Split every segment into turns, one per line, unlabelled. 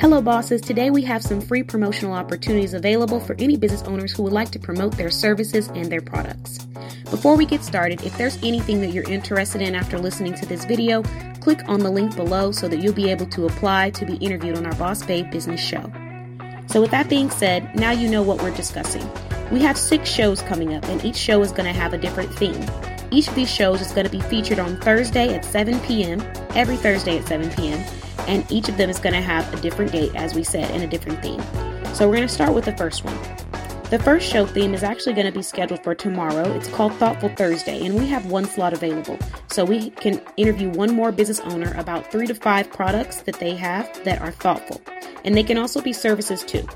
Hello, bosses. Today we have some free promotional opportunities available for any business owners who would like to promote their services and their products. Before we get started, if there's anything that you're interested in after listening to this video, click on the link below so that you'll be able to apply to be interviewed on our Boss Babe Business Show. So, with that being said, now you know what we're discussing. We have six shows coming up, and each show is going to have a different theme. Each of these shows is going to be featured on Thursday at 7 p.m., every Thursday at 7 p.m., and each of them is going to have a different date, as we said, and a different theme. So, we're going to start with the first one. The first show theme is actually going to be scheduled for tomorrow. It's called Thoughtful Thursday, and we have one slot available. So we can interview one more business owner about three to five products that they have that are thoughtful. And they can also be services too.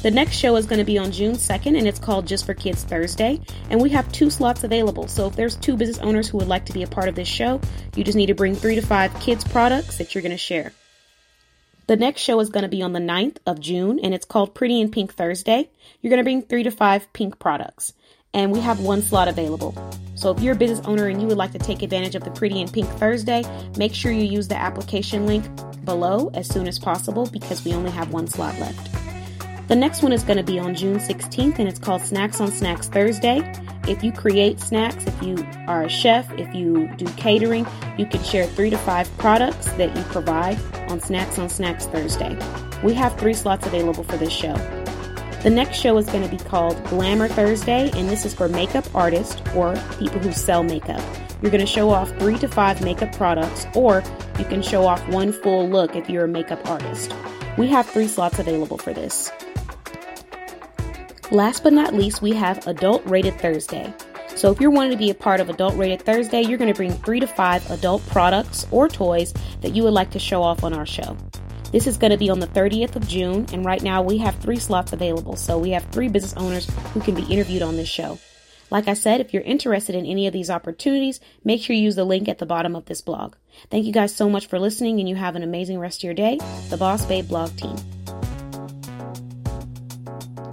The next show is going to be on June 2nd, and it's called Just for Kids Thursday. And we have two slots available. So if there's two business owners who would like to be a part of this show, you just need to bring three to five kids' products that you're going to share. The next show is going to be on the 9th of June, and it's called Pretty in Pink Thursday. You're going to bring three to five pink products, and we have one slot available. So if you're a business owner and you would like to take advantage of the Pretty in Pink Thursday, make sure you use the application link below as soon as possible because we only have one slot left. The next one is going to be on June 16th, and it's called Snacks on Snacks Thursday. If you create snacks, if you are a chef, if you do catering, you can share three to five products that you provide on Snacks on Snacks Thursday. We have three slots available for this show. The next show is going to be called Glamour Thursday, and this is for makeup artists or people who sell makeup. You're going to show off three to five makeup products, or you can show off one full look if you're a makeup artist. We have three slots available for this. Last but not least, we have Adult Rated Thursday. So if you're wanting to be a part of Adult Rated Thursday, you're going to bring three to five adult products or toys that you would like to show off on our show. This is going to be on the 30th of June, and right now we have three slots available. So we have three business owners who can be interviewed on this show. Like I said, if you're interested in any of these opportunities, make sure you use the link at the bottom of this blog. Thank you guys so much for listening, and you have an amazing rest of your day. The Boss Babe blog team.